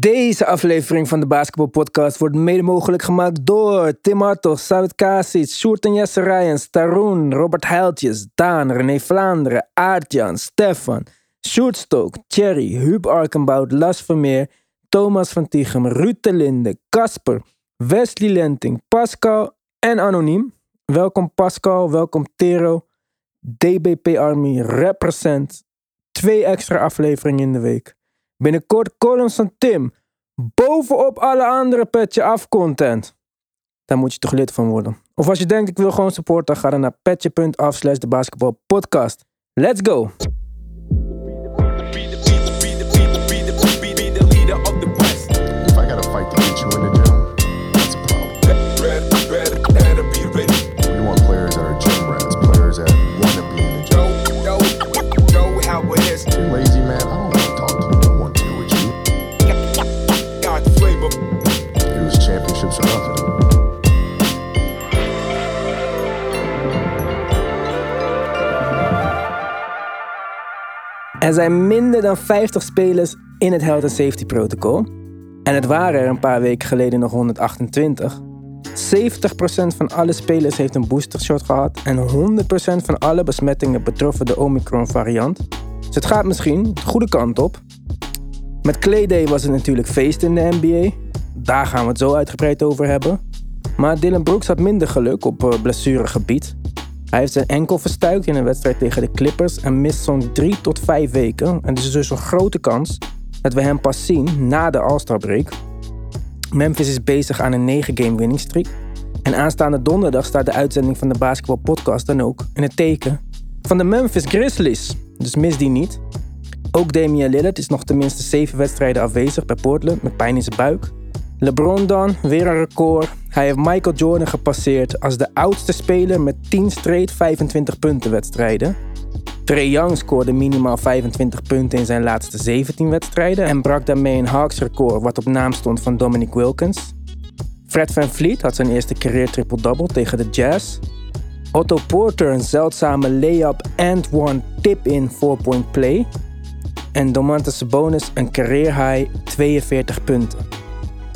Deze aflevering van de Basketball Podcast wordt mede mogelijk gemaakt door Tim Hartog, Savet Kasic, Sjoerd en Jesse Rijens, Taroen, Robert Heiltjes, Daan, René Vlaanderen, Aartjan, Stefan, Sjoerd Stok, Thierry, Huub Arkenbout, Las Vermeer, Thomas van Tichem, Ruud de Linde, Casper, Wesley Lenting, Pascal en Anoniem. Welkom Pascal, welkom Tero, DBP Army, Represent. Twee extra afleveringen in de week. Binnenkort columns van Tim. Bovenop alle andere petje af content. Daar moet je toch lid van worden. Of als je denkt ik wil gewoon supporten, ga dan naar petje.af slash de basketball podcast. Let's go! Er zijn minder dan 50 spelers in het Health and Safety protocol. En het waren er een paar weken geleden nog 128. 70% van alle spelers heeft een boostershot gehad en 100% van alle besmettingen betroffen de Omicron variant. Dus het gaat misschien de goede kant op. Met Clay Day was het natuurlijk feest in de NBA. Daar gaan we het zo uitgebreid over hebben. Maar Dylan Brooks had minder geluk op eh, blessuregebied. Hij heeft zijn enkel verstuikt in een wedstrijd tegen de Clippers en mist zo'n 3 tot 5 weken. En er is dus een grote kans dat we hem pas zien na de All-Star break. Memphis is bezig aan een 9-game winning streak. En aanstaande donderdag staat de uitzending van de Basketball Podcast dan ook in het teken van de Memphis Grizzlies. Dus mis die niet. Ook Damian Lillard is nog tenminste 7 wedstrijden afwezig bij Portland met pijn in zijn buik. LeBron dan, weer een record. Hij heeft Michael Jordan gepasseerd als de oudste speler met 10 straight 25 punten wedstrijden. Trey Young scoorde minimaal 25 punten in zijn laatste 17 wedstrijden en brak daarmee een Hawks record wat op naam stond van Dominic Wilkins. Fred Van Vliet had zijn eerste career triple-double tegen de Jazz. Otto Porter een zeldzame layup and one tip-in 4-point play. En Domantas Sabonis een career high 42 punten.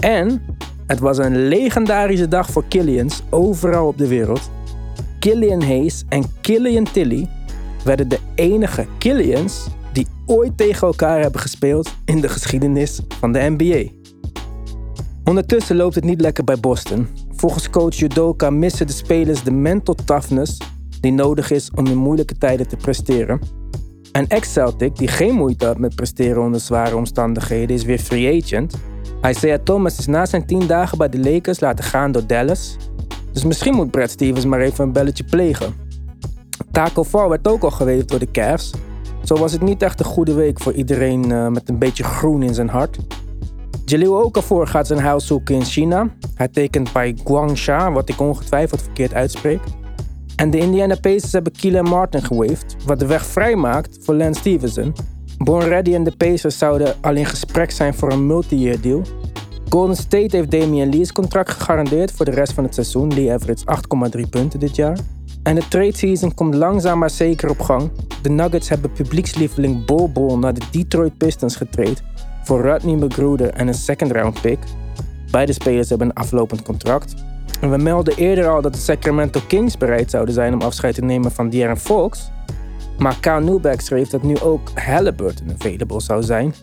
En het was een legendarische dag voor Killians overal op de wereld. Killian Hayes en Killian Tilly werden de enige Killians die ooit tegen elkaar hebben gespeeld in de geschiedenis van de NBA. Ondertussen loopt het niet lekker bij Boston. Volgens coach Judoka missen de spelers de mental toughness die nodig is om in moeilijke tijden te presteren. Een ex-Celtic die geen moeite had met presteren onder zware omstandigheden is weer free agent. Isaiah Thomas is na zijn 10 dagen bij de Lakers laten gaan door Dallas. Dus misschien moet Brad Stevens maar even een belletje plegen. Taco Fall werd ook al geweest door de Cavs. Zo was het niet echt een goede week voor iedereen eh, met een beetje groen in zijn hart. Jalil Okafor gaat zijn huis zoeken in China. Hij tekent bij Guangxia, wat ik ongetwijfeld verkeerd uitspreek. En de Indiana Pacers hebben Keelan Martin gewaved, wat de weg vrijmaakt voor Lance Stevenson. Born Ready en de Pacers zouden al in gesprek zijn voor een multi-year deal. Golden State heeft Damian Lee's contract gegarandeerd voor de rest van het seizoen. Lee average 8,3 punten dit jaar. En de trade season komt langzaam maar zeker op gang. De Nuggets hebben publiekslieveling Bol Bol naar de Detroit Pistons getraind voor Rodney McGruder en een second round pick. Beide spelers hebben een aflopend contract. En we melden eerder al dat de Sacramento Kings bereid zouden zijn om afscheid te nemen van De'Aaron Fox. Maar Kyle Newbeck schreef dat nu ook Halliburton available zou zijn.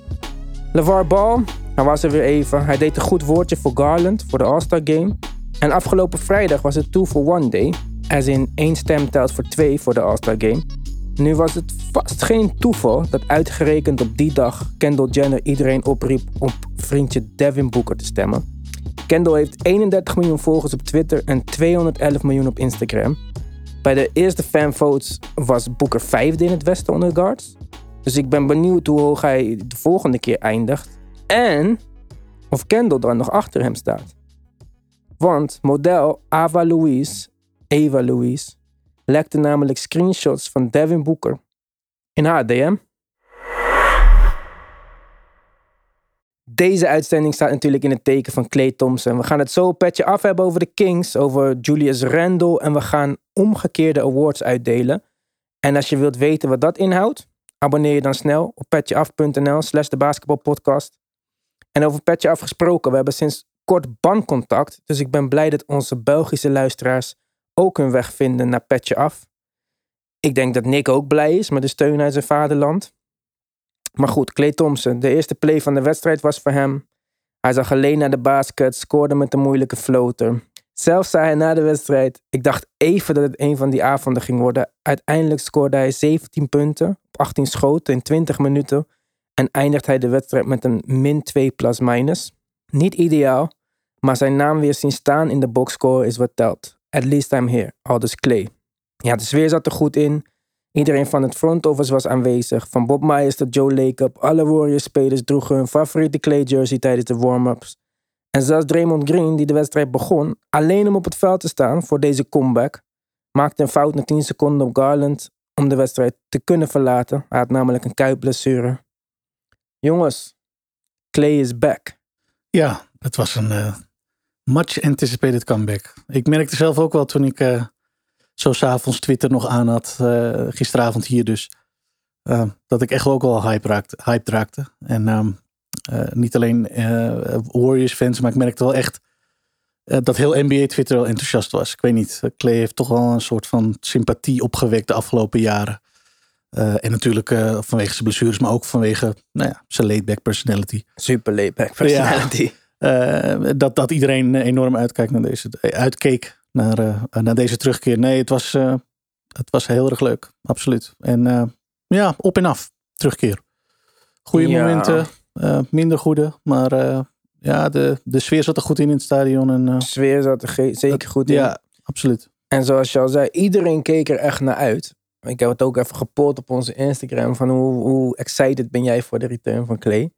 LeVar Ball, hij was er weer even. Hij deed een goed woordje voor Garland voor de All-Star Game. En afgelopen vrijdag was het 2 for 1 day. Als in één stem telt voor twee voor de All-Star Game. Nu was het vast geen toeval dat uitgerekend op die dag Kendall Jenner iedereen opriep op vriendje Devin Booker te stemmen. Kendall heeft 31 miljoen volgers op Twitter en 211 miljoen op Instagram. Bij de eerste fanvotes was Booker vijfde in het westen onder guards. Dus ik ben benieuwd hoe hoog hij de volgende keer eindigt. En of Kendall dan nog achter hem staat. Want model Ava Louise, Eva Louise, lekte namelijk screenshots van Devin Booker in haar DM. Deze uitzending staat natuurlijk in het teken van Clay Thompson. We gaan het zo een petje af hebben over de Kings, over Julius Randle en we gaan omgekeerde awards uitdelen. En als je wilt weten wat dat inhoudt, abonneer je dan snel op petjeaf.nl slash de basketbalpodcast. En over Petje afgesproken, we hebben sinds kort bandcontact. Dus ik ben blij dat onze Belgische luisteraars ook hun weg vinden naar Petje af. Ik denk dat Nick ook blij is met de steun uit zijn vaderland. Maar goed, Clay Thompson, de eerste play van de wedstrijd was voor hem. Hij zag alleen naar de basket, scoorde met een moeilijke floater. Zelf zei hij na de wedstrijd: Ik dacht even dat het een van die avonden ging worden. Uiteindelijk scoorde hij 17 punten op 18 schoten in 20 minuten. En eindigt hij de wedstrijd met een min 2 plus minus. Niet ideaal, maar zijn naam weer zien staan in de boxscore is wat telt. At least I'm here, aldus Clay. Ja, de sfeer zat er goed in. Iedereen van het front office was aanwezig. Van Bob Myers tot Joe Lacob. Alle Warriors-spelers droegen hun favoriete Clay jersey tijdens de warm-ups. En zelfs Draymond Green, die de wedstrijd begon, alleen om op het veld te staan voor deze comeback, maakte een fout na 10 seconden op Garland om de wedstrijd te kunnen verlaten. Hij had namelijk een kuitblessure. Jongens, Clay is back. Ja, het was een uh, much anticipated comeback. Ik merkte zelf ook wel toen ik uh, zo s'avonds Twitter nog aan had, uh, gisteravond hier dus, dat ik echt ook wel hype raakte. Hype raakte. En um, niet alleen Warriors fans, maar ik merkte wel echt dat heel NBA Twitter wel enthousiast was. Ik weet niet, Clay heeft toch wel een soort van sympathie opgewekt de afgelopen jaren. Uh, en natuurlijk uh, vanwege zijn blessures, maar ook vanwege nou ja, zijn laidback personality. Super laidback personality. Ja, uh, dat, dat iedereen enorm uitkijkt naar deze, uitkeek naar, naar deze terugkeer. Nee, het was, het was heel erg leuk. Absoluut. En ja, op en af. Terugkeer. Goede ja. momenten, minder goede. Maar ja, de, de sfeer zat er goed in in het stadion. En, de sfeer zat er zeker goed in. Ja, absoluut. En zoals je al zei, iedereen keek er echt naar uit. Ik heb het ook even gepoord op onze Instagram van hoe, hoe excited ben jij voor de return van Clay.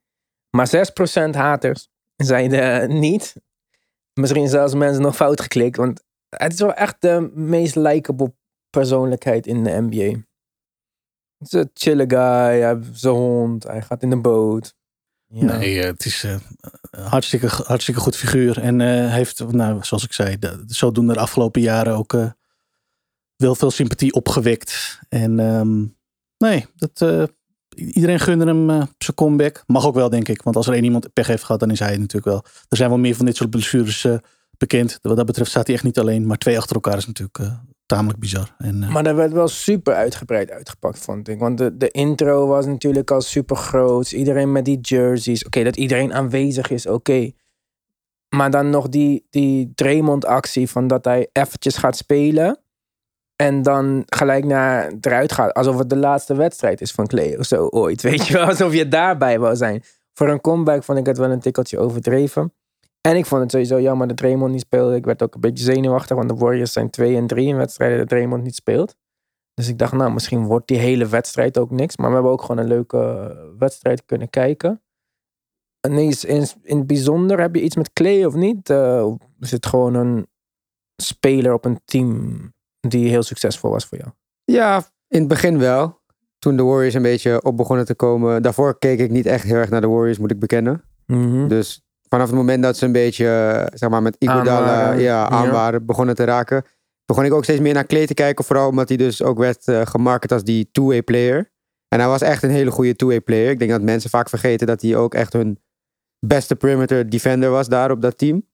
Maar 6% haters zeiden niet. Misschien zelfs mensen nog fout geklikt. Want het is wel echt de meest likable persoonlijkheid in de NBA. Het is een chille guy, hij heeft zijn hond, hij gaat in de boot. Ja. Nee, het is een hartstikke, hartstikke goed figuur. En uh, heeft, nou, zoals ik zei, de, zodoende de afgelopen jaren ook uh, wel veel sympathie opgewekt. En um, nee, dat, iedereen gunde hem zijn comeback. Mag ook wel, denk ik. Want als er één iemand pech heeft gehad, dan is hij natuurlijk wel. Er zijn wel meer van dit soort blessures bekend. Wat dat betreft staat hij echt niet alleen. Maar twee achter elkaar is natuurlijk tamelijk. En, maar dat werd wel super uitgebreid uitgepakt, vond ik. Want de, de intro was natuurlijk al super groot. Iedereen met die jerseys. Oké, dat iedereen aanwezig is, oké. Maar dan nog die, die Draymond-actie van dat hij eventjes gaat spelen. En dan gelijk naar eruit gaat. Alsof het de laatste wedstrijd is van Clay of zo ooit. Weet je wel, alsof je daarbij wou zijn. Voor een comeback vond ik het wel een tikkeltje overdreven. En ik vond het sowieso jammer dat Draymond niet speelde. Ik werd ook een beetje zenuwachtig, want de Warriors zijn 2 en 3 in wedstrijden dat Draymond niet speelt. Dus ik dacht, nou, misschien wordt die hele wedstrijd ook niks. Maar we hebben ook gewoon een leuke wedstrijd kunnen kijken. En in, in, in het bijzonder, heb je iets met Clay of niet? Uh, is het gewoon een speler op een team die heel succesvol was voor jou? Ja, in het begin wel. Toen de Warriors een beetje op begonnen te komen. Daarvoor keek ik niet echt heel erg naar de Warriors, moet ik bekennen. Mhm. Dus vanaf het moment dat ze een beetje, zeg maar, met Iguodala Aan ja, aan ja. waren, begonnen te raken. Begon ik ook steeds meer naar Clay te kijken. Vooral omdat hij dus ook werd uh, gemarket als die two-way player. En hij was echt een hele goede two-way player. Ik denk dat mensen vaak vergeten dat hij ook echt hun beste perimeter defender was daar op dat team.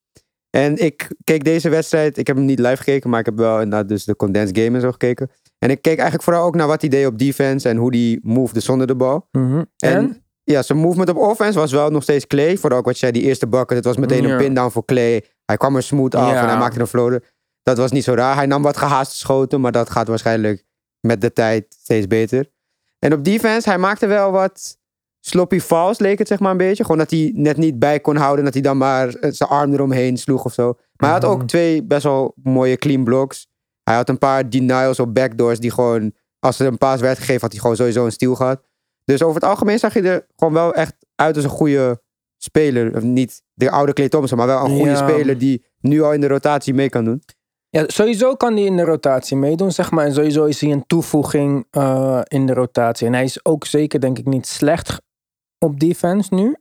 En ik keek deze wedstrijd, ik heb hem niet live gekeken, maar ik heb wel inderdaad dus de condensed game en zo gekeken. En ik keek eigenlijk vooral ook naar wat hij deed op defense en hoe die movede zonder de bal. Mhm. En, ja, zijn movement op offense was wel nog steeds Clay. Vooral ook wat je zei, die eerste bucket, het was meteen een pin down voor Clay. Hij kwam er smooth af Ja. en hij maakte een floater. Dat was niet zo raar. Hij nam wat gehaaste schoten, maar dat gaat waarschijnlijk met de tijd steeds beter. En op defense, hij maakte wel wat sloppy falls, leek het zeg maar een beetje. Gewoon dat hij net niet bij kon houden, dat hij dan maar eh, zijn arm eromheen sloeg of zo. Maar hij had ook Mhm. twee best wel mooie clean blocks. Hij had een paar denials op backdoors die gewoon, als er een paas werd gegeven, had hij gewoon sowieso een steal gehad. Dus over het algemeen zag je er gewoon wel echt uit als een goede speler. Of niet de oude Clay Thompson, maar wel een goede Ja. speler die nu al in de rotatie mee kan doen. Ja, sowieso kan hij in de rotatie meedoen, zeg maar. En sowieso is hij een toevoeging eh, in de rotatie. En hij is ook zeker, denk ik, niet slecht op defense nu.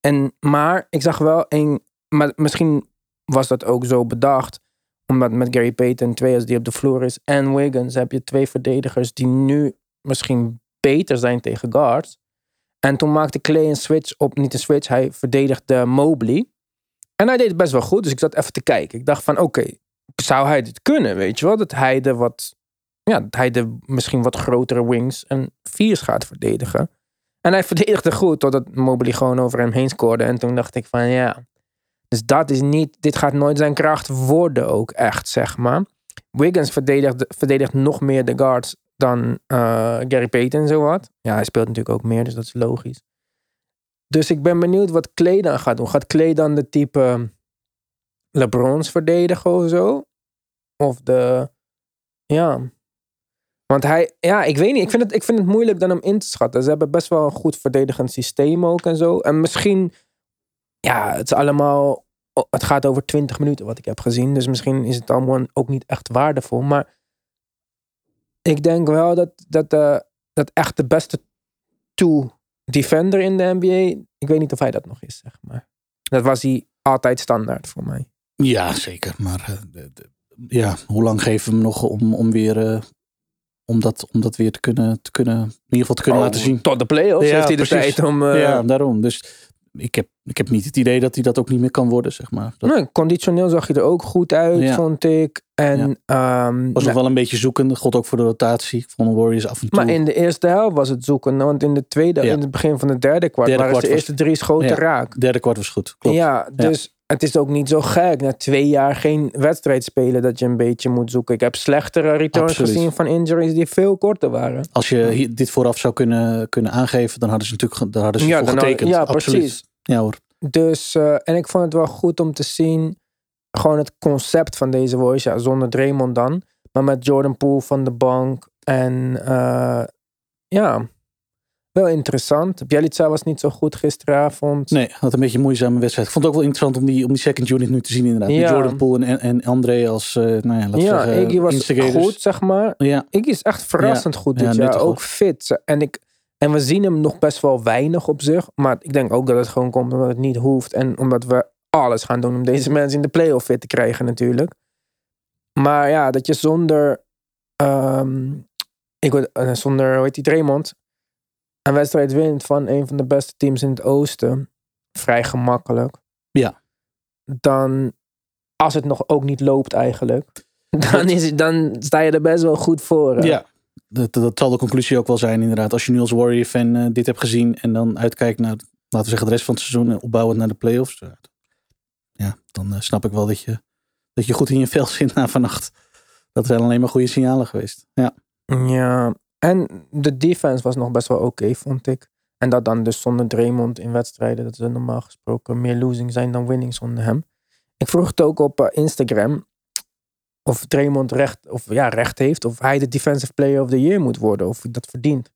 En, maar ik zag wel een... Maar misschien was dat ook zo bedacht. Omdat met Gary Payton, twee als die op de vloer is, en Wiggins, heb je twee verdedigers die nu misschien beter zijn tegen guards. En toen maakte Clay een switch op, niet een switch, hij verdedigde Mobley. En hij deed het best wel goed, dus ik zat even te kijken. Ik dacht van, oké, zou hij dit kunnen, weet je wel? Dat hij de wat, ja, dat hij de misschien wat grotere wings en viers gaat verdedigen. En hij verdedigde goed, totdat Mobley gewoon over hem heen scoorde. En toen dacht ik van, ja, dus dat is niet, dit gaat nooit zijn kracht worden ook echt, zeg maar. Wiggins verdedigt, verdedigt nog meer de guards dan eh, Gary Payton en zo wat. Ja, hij speelt natuurlijk ook meer, dus dat is logisch. Dus ik ben benieuwd wat Clay dan gaat doen. Gaat Clay dan de type LeBrons verdedigen of zo? Of de... Ja. Want hij... Ja, ik weet niet. Ik vind, het, ik vind het moeilijk dan hem in te schatten. Ze hebben best wel een goed verdedigend systeem ook en zo. En misschien... Ja, het is allemaal... Het gaat over 20 minuten wat ik heb gezien. Dus misschien is het allemaal ook niet echt waardevol. Maar ik denk wel dat, dat, eh, dat echt de beste two defender in de NBA. Ik weet niet of hij dat nog is, zeg maar. Dat was hij altijd standaard voor mij. Ja, zeker. Maar eh, de- de- ja, hoe lang geven we hem nog om, om weer... eh, om dat, om dat weer te kunnen, te kunnen, in ieder geval te kunnen Oh, laten zien. Tot de playoffs Ja, heeft hij de precies. tijd om... ja, daarom. Dus ik heb, ik heb niet het idee dat hij dat ook niet meer kan worden, zeg maar. Dat Nee, conditioneel zag je er ook goed uit, Ja. vond ik. En, ehm, was nou, nog wel een beetje zoekende. God ook voor de rotatie. De Warriors af en toe. maar in de eerste helft was het zoeken. Want in de tweede, Ja. in het begin van de derde kwart, Derde waren kwart de was- eerste drie schoten Ja. raak. derde kwart was goed. Klopt. Ja, dus het is ook niet zo gek. Na twee jaar geen wedstrijd spelen dat je een beetje moet zoeken. Ik heb slechtere returns Absoluut. gezien van injuries die veel korter waren. Als je dit vooraf zou kunnen, kunnen aangeven, dan hadden ze natuurlijk dan hadden ze Ja, voor dan getekend. ja, Absoluut. precies. Ja hoor. Dus, eh, en ik vond het wel goed om te zien, gewoon het concept van deze Warriors. Ja, zonder Draymond dan. Maar met Jordan Poole van de bank. En eh, ja, wel interessant. Bielitsa was niet zo goed gisteravond. Nee, had een beetje een moeizame wedstrijd. Ik vond het ook wel interessant om die, om die second unit nu te zien inderdaad. Ja. Jordan Poole en, en André als, eh nou ja, laten ja, zeggen, Iggy was instigators. goed, zeg maar. Ja, Iggy is echt verrassend goed Ja, dit jaar. Ook fit. En, ik, en we zien hem nog best wel weinig op zich. Maar ik denk ook dat het gewoon komt omdat het niet hoeft. En omdat we alles gaan doen om deze mensen in de playoff fit te krijgen natuurlijk. Maar ja, dat je zonder... ehm, ik, eh, zonder, hoe heet die, Draymond... een wedstrijd wint van een van de beste teams in het oosten. Vrij gemakkelijk. Ja. Dan, als het nog ook niet loopt eigenlijk... Dan, is het, dan sta je er best wel goed voor. hè. ja. Dat, dat zal de conclusie ook wel zijn inderdaad. Als je nu als Warrior-fan eh, dit hebt gezien en dan uitkijkt naar, laten we zeggen, de rest van het seizoen en opbouwend naar de playoffs. eh, Ja, dan eh, snap ik wel dat je, dat je goed in je vel zit na vannacht. Dat zijn alleen maar goede signalen geweest. Ja, Ja, en de defense was nog best wel oké, vond ik. En dat dan dus zonder Draymond in wedstrijden, dat er normaal gesproken meer losing zijn dan winning zonder hem. Ik vroeg het ook op eh, Instagram of Draymond recht, of, ja, recht heeft, of hij de Defensive Player of the Year moet worden, of hij dat verdient. 73%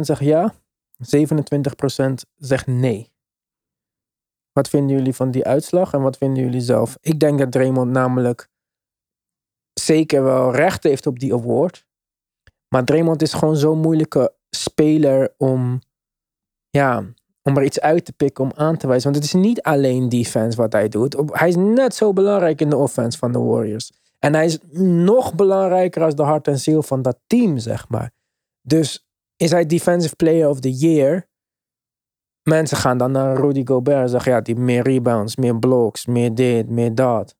zegt ja, 27% zegt nee. Wat vinden jullie van die uitslag en wat vinden jullie zelf? Ik denk dat Draymond namelijk zeker wel recht heeft op die award. Maar Draymond is gewoon zo'n moeilijke speler om, ja, om er iets uit te pikken, om aan te wijzen. Want het is niet alleen defense wat hij doet. Hij is net zo belangrijk in de offense van de Warriors. En hij is nog belangrijker als de hart en ziel van dat team, zeg maar. Dus is hij Defensive Player of the Year? Mensen gaan dan naar Rudy Gobert en zeggen, ja, die meer rebounds, meer blocks, meer dit, meer dat.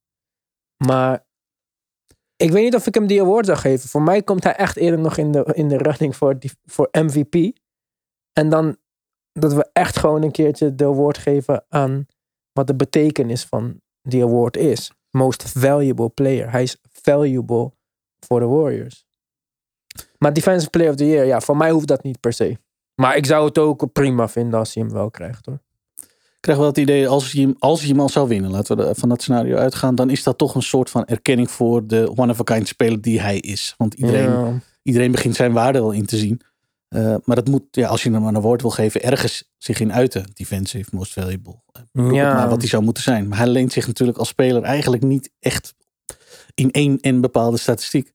Maar ik weet niet of ik hem die award zou geven. Voor mij komt hij echt eerder nog in de, in de running voor, die, voor MVP. En dan dat we echt gewoon een keertje de award geven aan wat de betekenis van die award is. Most valuable player. Hij is valuable voor de Warriors. Maar Defensive Player of the Year, ja, voor mij hoeft dat niet per se. Maar ik zou het ook prima vinden als hij hem wel krijgt hoor. Krijg wel het idee, als hij, hem, als hij hem al zou winnen, laten we van dat scenario uitgaan, dan is dat toch een soort van erkenning voor de one-of-a-kind speler die hij is. Want iedereen, Ja. iedereen begint zijn waarde wel in te zien. Uh, maar dat moet, ja, als je hem een award wil geven, ergens zich in uiten. Defensive, most valuable. Uh, Ja. Maar wat hij zou moeten zijn. Maar hij leent zich natuurlijk als speler eigenlijk niet echt in één en bepaalde statistiek.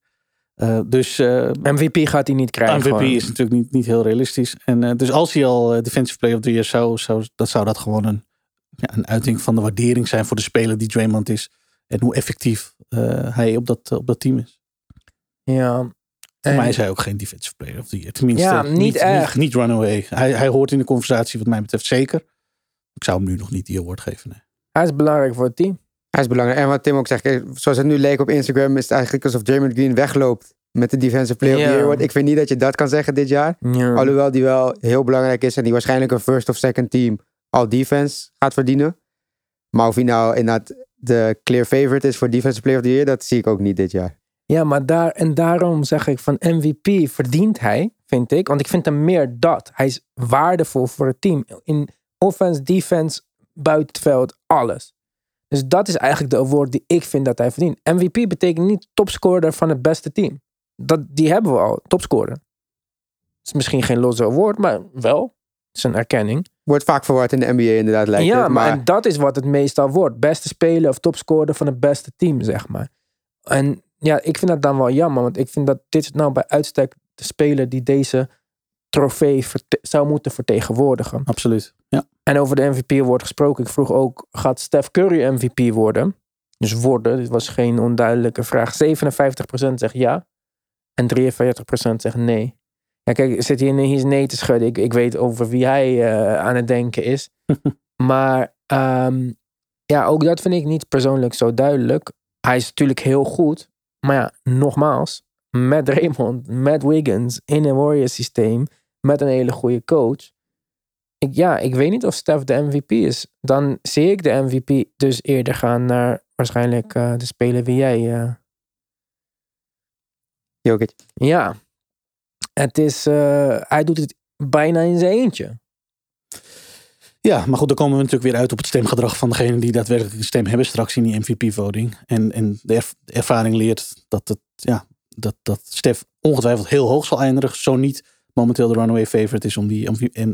Uh, dus uh, MVP gaat hij niet krijgen. MVP gewoon. is natuurlijk niet, niet heel realistisch. En uh, dus als hij al defensive player of the year zou, zou, dat zou dat gewoon een, ja, een uiting van de waardering zijn voor de speler die Draymond is. En hoe effectief hij op dat, op dat team is. Ja, En- mij is hij ook geen defensive player of the year. Tenminste, Ja, niet niet, echt. Niet, runaway. Hij, hij hoort in de conversatie wat mij betreft zeker. Ik zou hem nu nog niet die award geven. Nee. Hij is belangrijk voor het team. Hij is belangrijk. En wat Tim ook zegt, zoals het nu leek op Instagram, is het eigenlijk alsof Draymond Green wegloopt met de Defensive Player of the. Year. Want ik vind niet dat je dat kan zeggen dit jaar. Ja. Alhoewel die wel heel belangrijk is en die waarschijnlijk een first of second team al defense gaat verdienen. Maar of hij nou inderdaad de clear favorite is voor Defensive Player of the Year, dat zie ik ook niet dit jaar. Ja, maar daar, en daarom zeg ik van MVP verdient hij, vind ik. Want ik vind hem meer dat. Hij is waardevol voor het team. In offense, defense, buiten het veld, alles. Dus dat is eigenlijk de award die ik vind dat hij verdient. MVP betekent niet topscorer van het beste team. Dat, die hebben we al, topscorer. Het is misschien geen losse award, maar wel. Het is een erkenning. Wordt vaak verward in de NBA inderdaad, lijkt ja, het. maar Maar en dat is wat het meestal wordt. Beste speler of topscorer van het beste team, zeg maar. En ja, ik vind dat dan wel jammer. Want ik vind dat dit nou bij uitstek de speler die deze trofee zou moeten vertegenwoordigen. Absoluut. Ja. En over de MVP wordt gesproken. Ik vroeg ook, gaat Steph Curry MVP worden? Dus worden, dit was geen onduidelijke vraag. 57% zegt ja. En 43% zegt nee. Ja, kijk, zit hier hier nee te schudden. Ik, ik weet over wie hij eh, aan het denken is. maar ehm, ja, ook dat vind ik niet persoonlijk zo duidelijk. Hij is natuurlijk heel goed. Maar ja, nogmaals, met Raymond, met Wiggins, in een Warriors systeem, met een hele goede coach. Ik, ja, ik weet niet of Steph de MVP is. Dan zie ik de MVP dus eerder gaan naar waarschijnlijk eh, de speler wie jij. eh, Jokic. ja, het is, eh, hij doet het bijna in zijn eentje. Ja, maar goed, dan komen we natuurlijk weer uit op het stemgedrag van degene die daadwerkelijk een stem hebben straks in die MVP-voting. En, en de, erv- de ervaring leert dat, het, ja, dat, dat Stef ongetwijfeld heel hoog zal eindigen. Zo niet momenteel de runaway favorite is om die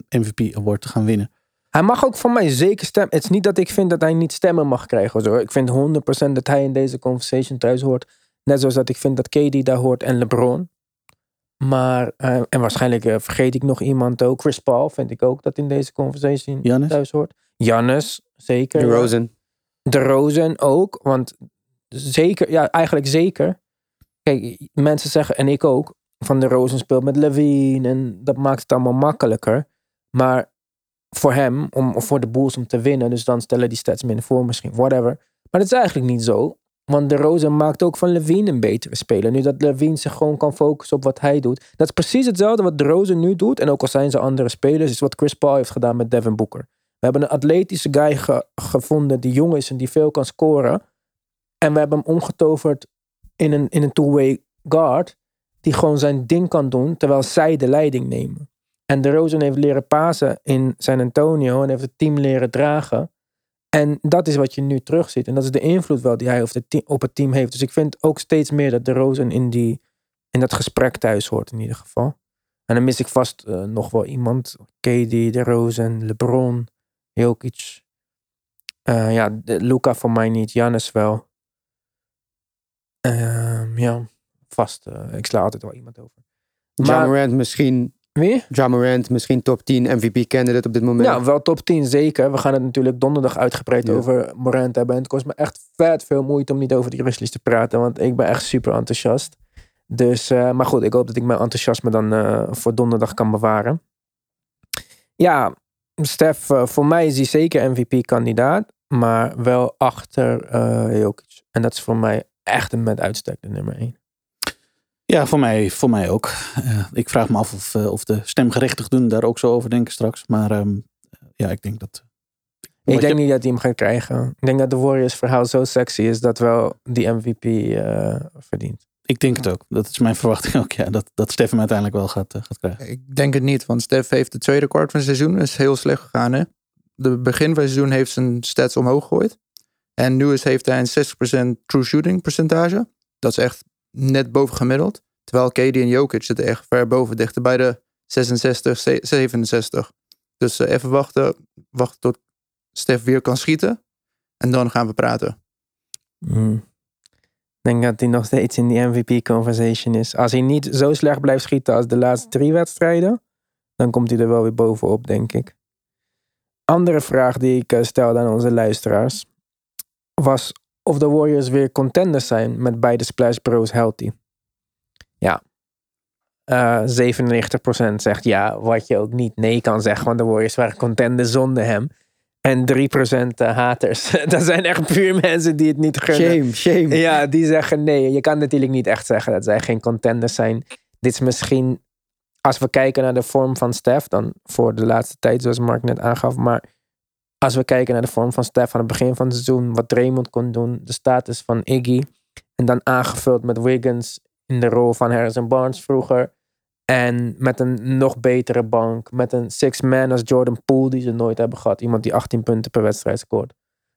MVP-award te gaan winnen. Hij mag ook van mij zeker stemmen. Het is niet dat ik vind dat hij niet stemmen mag krijgen. zo. Ik vind 100% dat hij in deze conversation thuis hoort. Net zoals dat ik vind dat KD daar hoort en LeBron. Maar, eh, en waarschijnlijk eh, vergeet ik nog iemand ook. Chris Paul vind ik ook dat in deze conversation Giannis? thuis hoort. Jannes, zeker. De Rosen. De Rosen ook. Want zeker, ja, eigenlijk zeker. Kijk, mensen zeggen, en ik ook, van de Rosen speelt met Levine en dat maakt het allemaal makkelijker. Maar voor hem, om, of voor de Bulls om te winnen, dus dan stellen die stats minder voor misschien, whatever. Maar dat is eigenlijk niet zo. Want de Rosen maakt ook van Levine een betere speler. Nu dat Levine zich gewoon kan focussen op wat hij doet. Dat is precies hetzelfde wat de Rosen nu doet. En ook al zijn ze andere spelers, is wat Chris Paul heeft gedaan met Devin Booker. We hebben een atletische guy ge- gevonden die jong is en die veel kan scoren. En we hebben hem omgetoverd in een, in een two-way guard. Die gewoon zijn ding kan doen terwijl zij de leiding nemen. En de Rosen heeft leren pasen in San Antonio en heeft het team leren dragen. En dat is wat je nu terugziet. En dat is de invloed wel die hij op, het team heeft. Dus ik vind ook steeds meer dat de Rosen in, die, in dat gesprek thuis hoort in ieder geval. En dan mis ik vast eh, nog wel iemand. KD, de Rosen, LeBron, Jokic. Eh, ja, Luca voor mij niet. Jannes wel. Ehm, ja, vast. eh, ik sla altijd wel iemand over. Maar Morant misschien, wie? Ja Morant misschien top 10 MVP candidate op dit moment. Ja, wel top 10 zeker. We gaan het natuurlijk donderdag uitgebreid Ja. over Morant hebben. En het kost me echt vet veel moeite om niet over die Grizzlies te praten. Want ik ben echt super enthousiast. Dus, eh, maar goed, ik hoop dat ik mijn enthousiasme dan eh, voor donderdag kan bewaren. Ja, Stef, voor mij is hij zeker MVP-kandidaat. Maar wel achter Jokic. En dat is voor mij echt een met uitstek de nummer 1. Ja, voor mij, voor mij ook. Eh, ik vraag me af of, eh, of de stemgerechtigden daar ook zo over denken straks. Maar ehm, ja, ik denk dat... Ik denk je- niet dat hij hem gaat krijgen. Ik denk dat de Warriors verhaal zo sexy is dat wel die MVP eh, verdient. Ik denk het ook. Dat is mijn verwachting ook. Ja, dat, dat Stef hem uiteindelijk wel gaat, gaat krijgen. Ik denk het niet, want Stef heeft de tweede kwart van het seizoen is heel slecht gegaan. Hè? De begin van het seizoen heeft zijn stats omhoog gegooid. En nu is, heeft hij een 60% true shooting percentage. Dat is echt net boven gemiddeld. Terwijl KD en Jokic zitten echt ver boven, dichter bij de 66, ze- 67. Dus eh, even wachten, wachten tot Stef weer kan schieten. En dan gaan we praten. Hmm. Ik denk dat hij nog steeds in die MVP-conversation is. Als hij niet zo slecht blijft schieten als de laatste drie wedstrijden, dan komt hij er wel weer bovenop, denk ik. Andere vraag die ik eh, stelde aan onze luisteraars was of de Warriors weer contenders zijn met beide Splash Bros healthy. Ja, Eh 97% zegt ja, wat je ook niet nee kan zeggen, want de Warriors waren contender zonder hem. En 3% eh, haters. dat zijn echt puur mensen die het niet gunnen. Shame, shame. Ja, die zeggen nee. Je kan natuurlijk niet echt zeggen dat zij geen contenders zijn. Dit is misschien, als we kijken naar de vorm van Stef, dan voor de laatste tijd, zoals Mark net aangaf. Maar als we kijken naar de vorm van Stef aan het begin van het seizoen, wat Draymond kon doen, de status van Iggy. En dan aangevuld met Wiggins in de rol van Harrison Barnes vroeger. En met een nog betere bank. Met een six-man als Jordan Poole, die ze nooit hebben gehad. Iemand die 18 punten per wedstrijd scoort.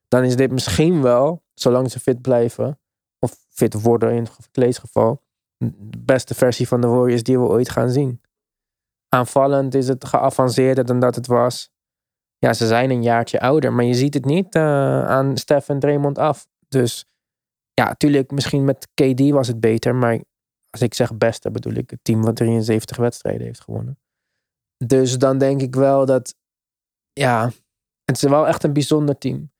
Dan is dit misschien wel, zolang ze fit blijven, of fit worden in het geval, de beste versie van de Warriors die we ooit gaan zien. Aanvallend is het geavanceerder dan dat het was. Ja, ze zijn een jaartje ouder, maar je ziet het niet eh, aan Stef en af. Dus ja, natuurlijk, misschien met KD was het beter, maar als ik zeg beste bedoel ik het team wat 73 wedstrijden heeft gewonnen. Dus dan denk ik wel dat, ja, het is wel echt een bijzonder team.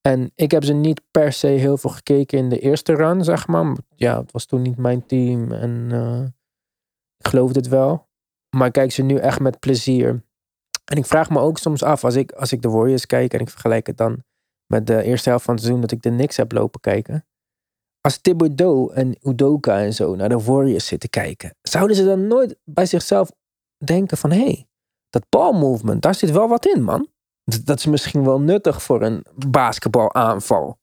En ik heb ze niet per se heel veel gekeken in de eerste run, zeg maar. Ja, het was toen niet mijn team en eh, ik geloofde het wel. Maar ik kijk ze nu echt met plezier. En ik vraag me ook soms af, als ik, als ik de Warriors kijk en ik vergelijk het dan met de eerste helft van het seizoen dat ik de Knicks heb lopen kijken. Als Thibodeau en Udoka en zo naar de Warriors zitten kijken, zouden ze dan nooit bij zichzelf denken van, hé, hey, dat balmovement, daar zit wel wat in, man. Dat- is misschien wel nuttig voor een basketbalaanval.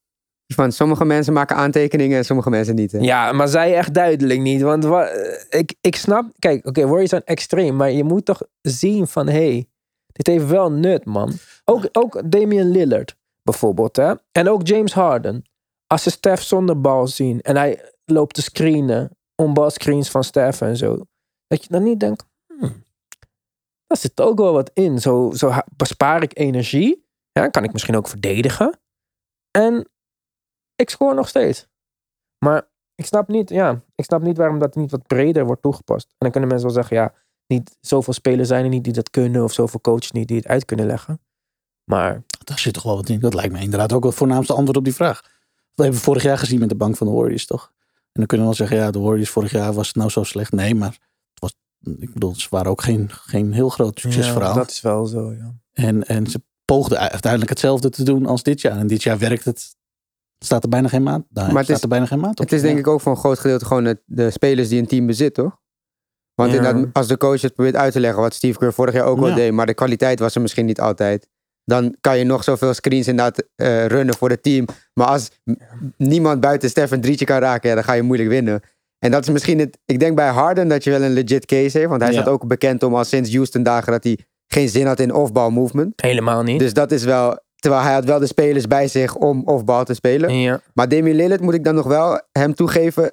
Van sommige mensen maken aantekeningen en sommige mensen niet. Hè? Ja, maar zij echt duidelijk niet. Want wa- eh, ik, ik snap, kijk, oké, Warriors zijn extreem, maar je moet toch zien van, hé, hey, dit heeft wel nut, man. Ook, ook Damian Lillard, bijvoorbeeld, hè. En ook James Harden. Als ze Steph zonder bal zien en hij loopt te screenen, onbalscreens van Steph en zo, dat je dan niet denkt, hmm, daar zit ook wel wat in. Zo, zo bespaar ik energie, kan ik misschien ook verdedigen. En ik scoor nog steeds. Maar ik snap niet, ja, ik snap niet waarom dat niet wat breder wordt toegepast. En dan kunnen mensen wel zeggen, ja, niet zoveel spelers zijn er niet die dat kunnen, of zoveel coaches niet die het uit kunnen leggen. Maar Daar zit toch wel wat in. Dat lijkt me inderdaad ook het voornaamste antwoord op die vraag. Dat hebben we vorig jaar gezien met de bank van de Warriors, toch? En dan kunnen we wel zeggen, ja, de Warriors vorig jaar was het nou zo slecht. Nee, maar het was, ik bedoel, ze waren ook geen, geen heel groot succesverhaal. Ja, dat is wel zo, ja. En, en ze poogden uiteindelijk hetzelfde te doen als dit jaar. En dit jaar werkt het. Staat er bijna geen maat. Daar Maar het staat is- er bijna geen maat op. Het is denk ik ook voor een groot gedeelte gewoon het- de spelers die een team bezit, toch? Want inderdaad, als de coach het probeert uit te leggen, wat Steve Kerr vorig jaar ook al deed, maar de kwaliteit was er misschien niet altijd. Dan kan je nog zoveel screens inderdaad eh runnen voor het team. Maar als niemand buiten Stef een drietje kan raken, ja, dan ga je moeilijk winnen. En dat is misschien het. Ik denk bij Harden dat je wel een legit case heeft. Want hij Ja. staat ook bekend om al sinds Houston dagen dat hij geen zin had in off-ball movement. Helemaal niet. Dus dat is wel. Terwijl hij had wel de spelers bij zich om off-ball te spelen. ja. Maar Damian Lillard moet ik dan nog wel hem toegeven.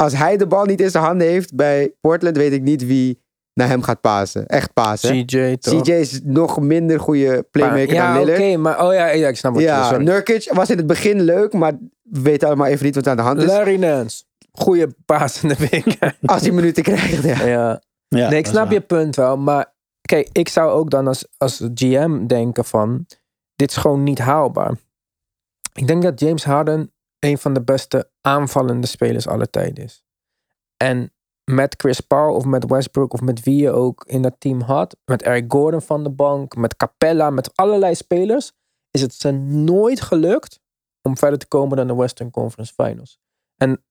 Als hij de bal niet in zijn handen heeft bij Portland, weet ik niet wie naar hem gaat pasen. Echt pasen. CJ toch? CJ is nog minder goede playmaker ja, dan oké, Lillard. maar oh ja, ja, ik snap wat je Ja, sorry. Nurkic was in het begin leuk, maar we weten allemaal even niet wat aan de hand is. Larry Nance. Goeie pasende week. Als hij minuten krijgt, ja. ja. Ja, nee, ik snap je punt wel. Maar kijk, ik zou ook dan als, als GM denken van... Dit is gewoon niet haalbaar. Ik denk dat James Harden een van de beste aanvallende spelers aller tijden is. En met Chris Paul of met Westbrook of met wie je ook in dat team had... Met Eric Gordon van de bank, met Capella, met allerlei spelers... Is het ze nooit gelukt om verder te komen dan de Western Conference Finals. En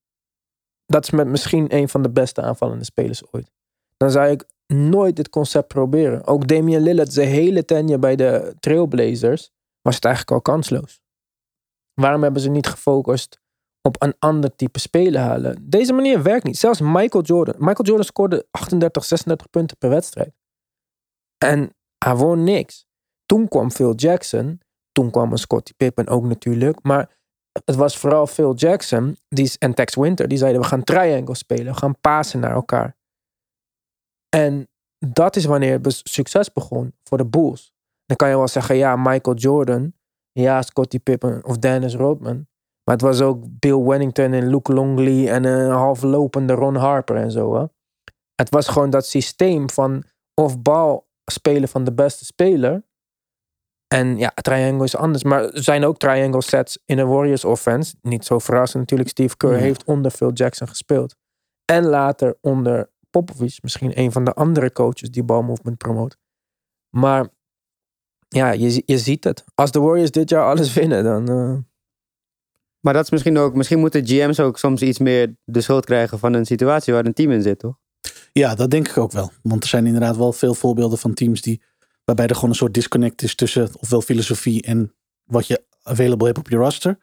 dat is met misschien een van de beste aanvallende spelers ooit dan zou ik nooit dit concept proberen. Ook Damian Lillard, zijn hele tenure bij de Trailblazers, was het eigenlijk al kansloos. Waarom hebben ze niet gefocust op een ander type spelen halen? Deze manier werkt niet. Zelfs Michael Jordan. Michael Jordan scoorde 38, 36 punten per wedstrijd. En hij won niks. Toen kwam Phil Jackson. Toen kwam Scottie Pippen ook natuurlijk. Maar het was vooral Phil Jackson die, en Tex Winter. Die zeiden we gaan triangle spelen. We gaan pasen naar elkaar. En dat is wanneer het succes begon voor de Bulls. Dan kan je wel zeggen, ja, Michael Jordan, ja, Scottie Pippen of Dennis Rodman. Maar het was ook Bill Wennington en Luke Longley en een halflopende Ron Harper en zo. Hè? Het was gewoon dat systeem van off-bal spelen van de beste speler. En ja, triangle is anders. Maar er zijn ook triangle sets in een Warriors offense. Niet zo verrassend natuurlijk. Steve Kerr Ja. heeft onder Phil Jackson gespeeld. En later onder Popovich. Misschien een van de andere coaches die balmovement promoot. Maar ja, je, je ziet het. Als de Warriors dit jaar alles winnen, dan... eh, Maar dat is misschien ook, misschien moeten GM's ook soms iets meer de schuld krijgen van een situatie waar een team in zit, toch? Ja, dat denk ik ook wel. Want er zijn inderdaad wel veel voorbeelden van teams die. waarbij er gewoon een soort disconnect is tussen ofwel filosofie en wat je available hebt op je roster.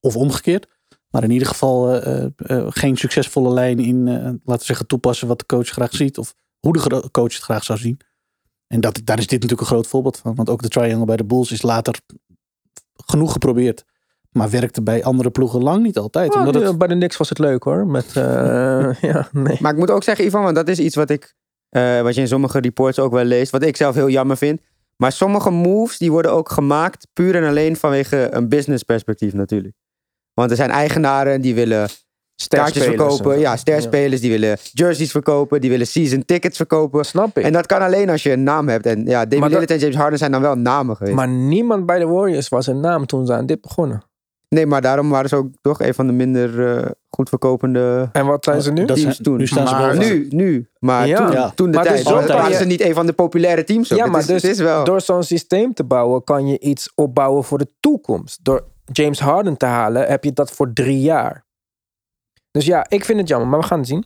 Of omgekeerd. Maar in ieder geval eh, eh, geen succesvolle lijn in, eh, laten we zeggen, toepassen wat de coach graag ziet. Of hoe de coach het graag zou zien. En dat, daar is dit natuurlijk een groot voorbeeld van. Want ook de triangle bij de Bulls is later genoeg geprobeerd. Maar werkte bij andere ploegen lang niet altijd. omdat het, Bij de Knicks was het leuk hoor. Met, eh, ja, nee. Maar ik moet ook zeggen, Ivan, want dat is iets wat ik, eh, wat je in sommige reports ook wel leest, wat ik zelf heel jammer vind. Maar sommige moves die worden ook gemaakt puur en alleen vanwege een business perspectief natuurlijk. Want er zijn eigenaren die willen kaartjes Sterspelers, verkopen. Ja, sterspelers die willen jerseys verkopen, die willen season tickets verkopen. Snap ik. En dat kan alleen als je een naam hebt. En ja, dat- Lillard en James Harden zijn dan wel namen geweest. Maar niemand bij de Warriors was een naam toen ze aan dit begonnen. nee, maar daarom waren ze ook toch een van de minder eh, goed verkopende En wat zijn ze nu? dat teams zijn- toen. nu staan ze Maar bovenaan. nu, nu. Maar Ja. toen, Ja. toen de Maar tijd. dus waren ze niet een van de populaire teams. ook. Ja, Het maar is, dus het is wel... door zo'n systeem te bouwen kan je iets opbouwen voor de toekomst. Door James Harden te halen heb je dat voor drie jaar. Dus ja, ik vind het jammer, maar we gaan het zien.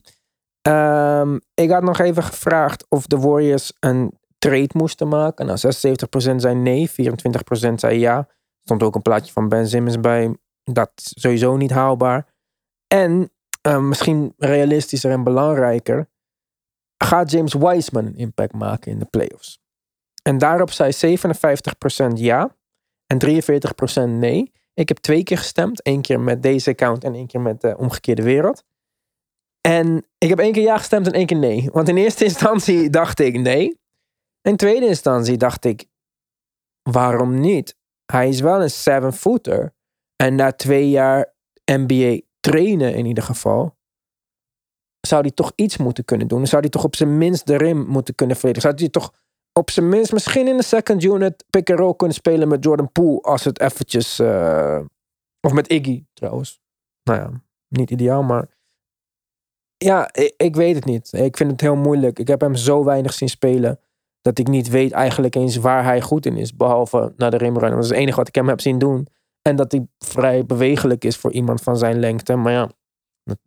Ehm, ik had nog even gevraagd of de Warriors een trade moesten maken. Nou, 76% zei nee, 24% zei ja. Er stond ook een plaatje van Ben Simmons bij. Dat is sowieso niet haalbaar. En eh, misschien realistischer en belangrijker. Gaat James Wiseman een impact maken in de playoffs? En daarop zei 57% ja en 43% nee. Ik heb twee keer gestemd. één keer met deze account en één keer met de omgekeerde wereld. En ik heb één keer ja gestemd en één keer nee. Want in eerste instantie dacht ik nee. In tweede instantie dacht ik, waarom niet? Hij is wel een seven-footer. En na twee jaar NBA trainen in ieder geval, zou hij toch iets moeten kunnen doen. Zou hij toch op zijn minst de rim moeten kunnen verdedigen. Zou hij toch op zijn minst misschien in de second unit pick and roll kunnen spelen met Jordan Poole als het eventjes... eh, of met Iggy trouwens. Nou ja, niet ideaal, maar... Ja, ik, ik weet het niet. Ik vind het heel moeilijk. Ik heb hem zo weinig zien spelen dat ik niet weet eigenlijk eens waar hij goed in is. Behalve naar de rimrun. Dat is het enige wat ik hem heb zien doen. En dat hij vrij bewegelijk is voor iemand van zijn lengte. Maar ja,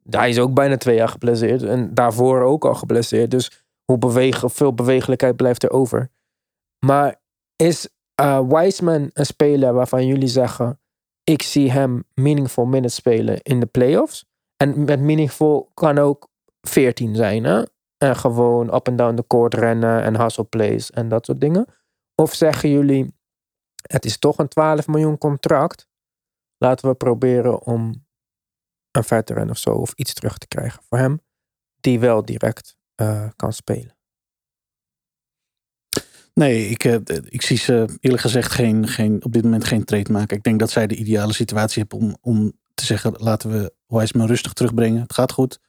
hij is ook bijna twee jaar geblesseerd. En daarvoor ook al geblesseerd. Dus bewegen, veel bewegelijkheid blijft er over. Maar is eh Wiseman een speler waarvan jullie zeggen... ik zie hem meaningful minutes spelen in de playoffs? En met meaningful kan ook 14 zijn, hè? En gewoon up en down de court rennen en hustle plays en dat soort dingen. Of zeggen jullie, het is toch een 12 miljoen contract. Laten we proberen om een veteran of zo of iets terug te krijgen voor hem. Die wel direct eh, kan spelen. Nee, ik, eh, ik zie ze eerlijk gezegd geen, geen, op dit moment geen trade maken. Ik denk dat zij de ideale situatie hebben om, om te zeggen: laten we Wiseman rustig terugbrengen. Het gaat goed.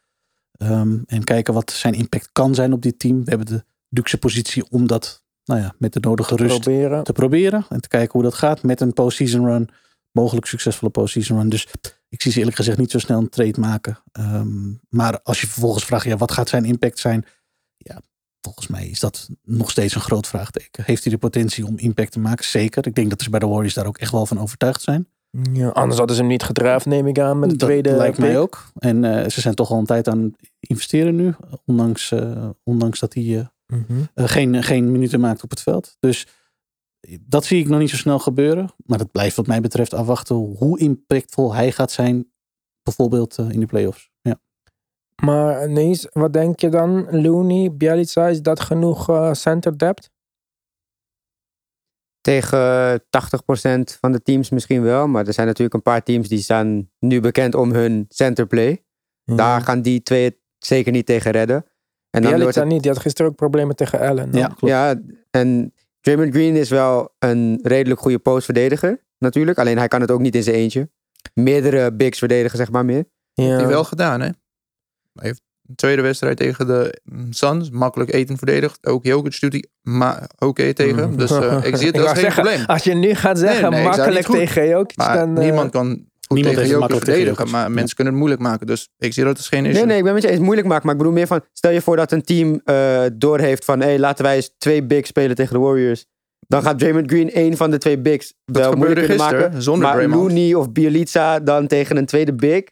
Ehm, en kijken wat zijn impact kan zijn op dit team. We hebben de luxe positie om dat nou ja, met de nodige rust Proberen. te proberen. En te kijken hoe dat gaat met een postseason run. Mogelijk succesvolle postseason run. Dus ik zie ze eerlijk gezegd niet zo snel een trade maken. Ehm, maar als je vervolgens vraagt, ja, wat gaat zijn impact zijn? Ja, volgens mij is dat nog steeds een groot vraagteken. Heeft hij de potentie om impact te maken? Zeker. Ik denk dat ze bij de Warriors daar ook echt wel van overtuigd zijn. Ja, anders hadden ze hem niet gedraafd, neem ik aan, met de dat tweede lijkt mij ook. En eh, ze zijn toch al een tijd aan het investeren nu. Ondanks, eh, ondanks dat hij eh, Mhm. geen, geen minuten maakt op het veld. Dus dat zie ik nog niet zo snel gebeuren. Maar het blijft wat mij betreft afwachten hoe impactvol hij gaat zijn. Bijvoorbeeld eh, in de playoffs. Ja. Maar Nees, wat denk je dan? Looney, Bielica, is dat genoeg eh, center depth? Tegen 80% van de teams misschien wel. Maar er zijn natuurlijk een paar teams die staan nu bekend om hun centerplay. Daar gaan die twee het zeker niet tegen redden. En dan wordt Bielica het, niet, die had gisteren ook problemen tegen Allen. Ja, Ja. klopt. ja, en Draymond Green is wel een redelijk goede postverdediger. Natuurlijk. Alleen hij kan het ook niet in zijn eentje. Meerdere bigs verdedigen, zeg maar meer. Heeft hij wel gedaan, hè? Hij heeft een tweede wedstrijd tegen de Suns makkelijk eten verdedigd. Ook Jokic doet hij maar oké tegen. Mm. Dus eh, ik zie het, dat is geen zeggen, probleem. Als je nu gaat zeggen, Nee, nee, makkelijk tegen Jokic, Maar dan... eh, niemand kan goed Niemand tegen tegen verdedigen. Maar Ja. mensen kunnen het moeilijk maken. Dus ik zie dat het geen issue. Nee, nee, ik ben met je eens. Moeilijk maken. Maar ik bedoel meer van... Stel je voor dat een team eh doorheeft van... Hé, laten wij eens twee bigs spelen tegen de Warriors. Dan gaat Draymond Green één van de twee bigs wel gebeurde moeilijk kunnen gisteren, maken. zonder maar Draymond. Looney of Bielitsa dan tegen een tweede big.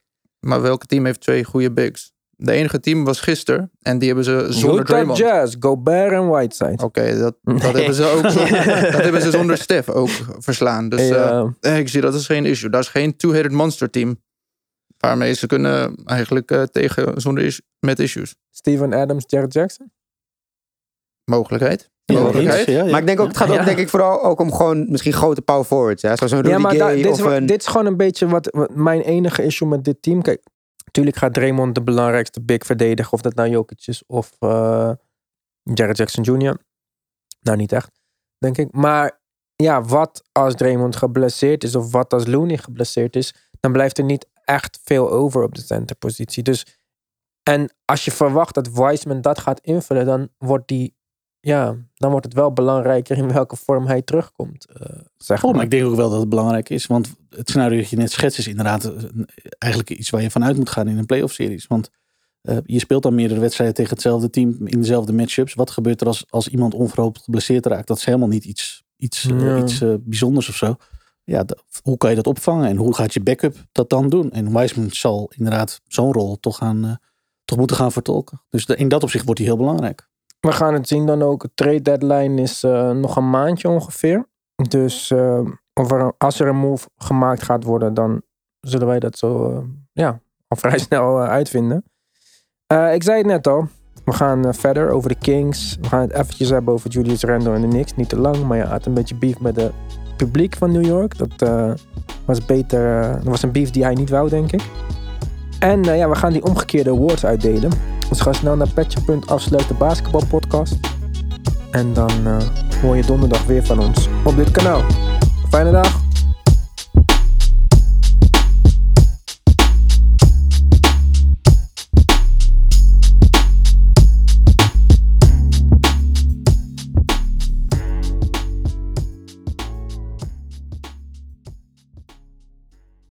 Maar welke team heeft twee goede bigs? De enige team was gisteren. En die hebben ze zonder Utah Draymond. Jazz, Gobert en Whiteside. Oké, dat, dat, hebben ze ook, dat hebben ze zonder Stef ook verslaan. Dus Ja. eh, ik zie dat is geen issue. Dat is geen two-headed monster team. Waarmee ze kunnen eigenlijk eh, tegen zonder is, met issues. Steven Adams, Jared Jackson. Mogelijkheid. Ja, Mogelijkheid. eens, ja, ja. Maar ik denk ook, het gaat ook Ja. denk ik vooral ook om gewoon misschien grote power forwards. Hè? Zoals een Rudy Ja, maar da- Gay dit, is, of wa- een... dit is gewoon een beetje wat, wat mijn enige issue met dit team. Kijk, natuurlijk gaat Draymond de belangrijkste big verdedigen. Of dat nou Jokic is of eh Jared Jackson Jr. Nou, niet echt, denk ik. Maar ja, wat als Draymond geblesseerd is of wat als Looney geblesseerd is, dan blijft er niet echt veel over op de centerpositie. Dus, en als je verwacht dat Wiseman dat gaat invullen, dan wordt die, ja, dan wordt het wel belangrijker in welke vorm hij terugkomt. eh, zeg Oh, maar. maar ik denk ook wel dat het belangrijk is. Want het scenario dat je net schetst is inderdaad eh, eigenlijk iets waar je vanuit moet gaan in een playoff series. Want eh, je speelt dan meerdere wedstrijden tegen hetzelfde team in dezelfde matchups. Wat gebeurt er als, als iemand onverhoopt geblesseerd raakt? Dat is helemaal niet iets, iets, iets bijzonders of zo. Ja, hoe kan je dat opvangen en hoe gaat je backup dat dan doen? En Wiseman zal inderdaad zo'n rol toch, gaan, toch moeten gaan vertolken. Dus in dat opzicht wordt hij heel belangrijk. We gaan het zien dan ook. De trade deadline is eh, nog een maandje ongeveer. Dus er, als er een move gemaakt gaat worden, dan zullen wij dat zo eh, ja, al vrij snel uitvinden. Ik zei het net al. We gaan verder over de Kings. We gaan het eventjes hebben over Julius Randle en de Knicks. Niet te lang, maar ja, had een beetje beef met het publiek van New York. Dat was beter. dat was een beef die hij niet wou, denk ik. En eh, ja, we gaan die omgekeerde awards uitdelen. Dus ga snel naar petje.afsluit de basketbalpodcast. En dan eh, hoor je donderdag weer van ons op dit kanaal. Fijne dag.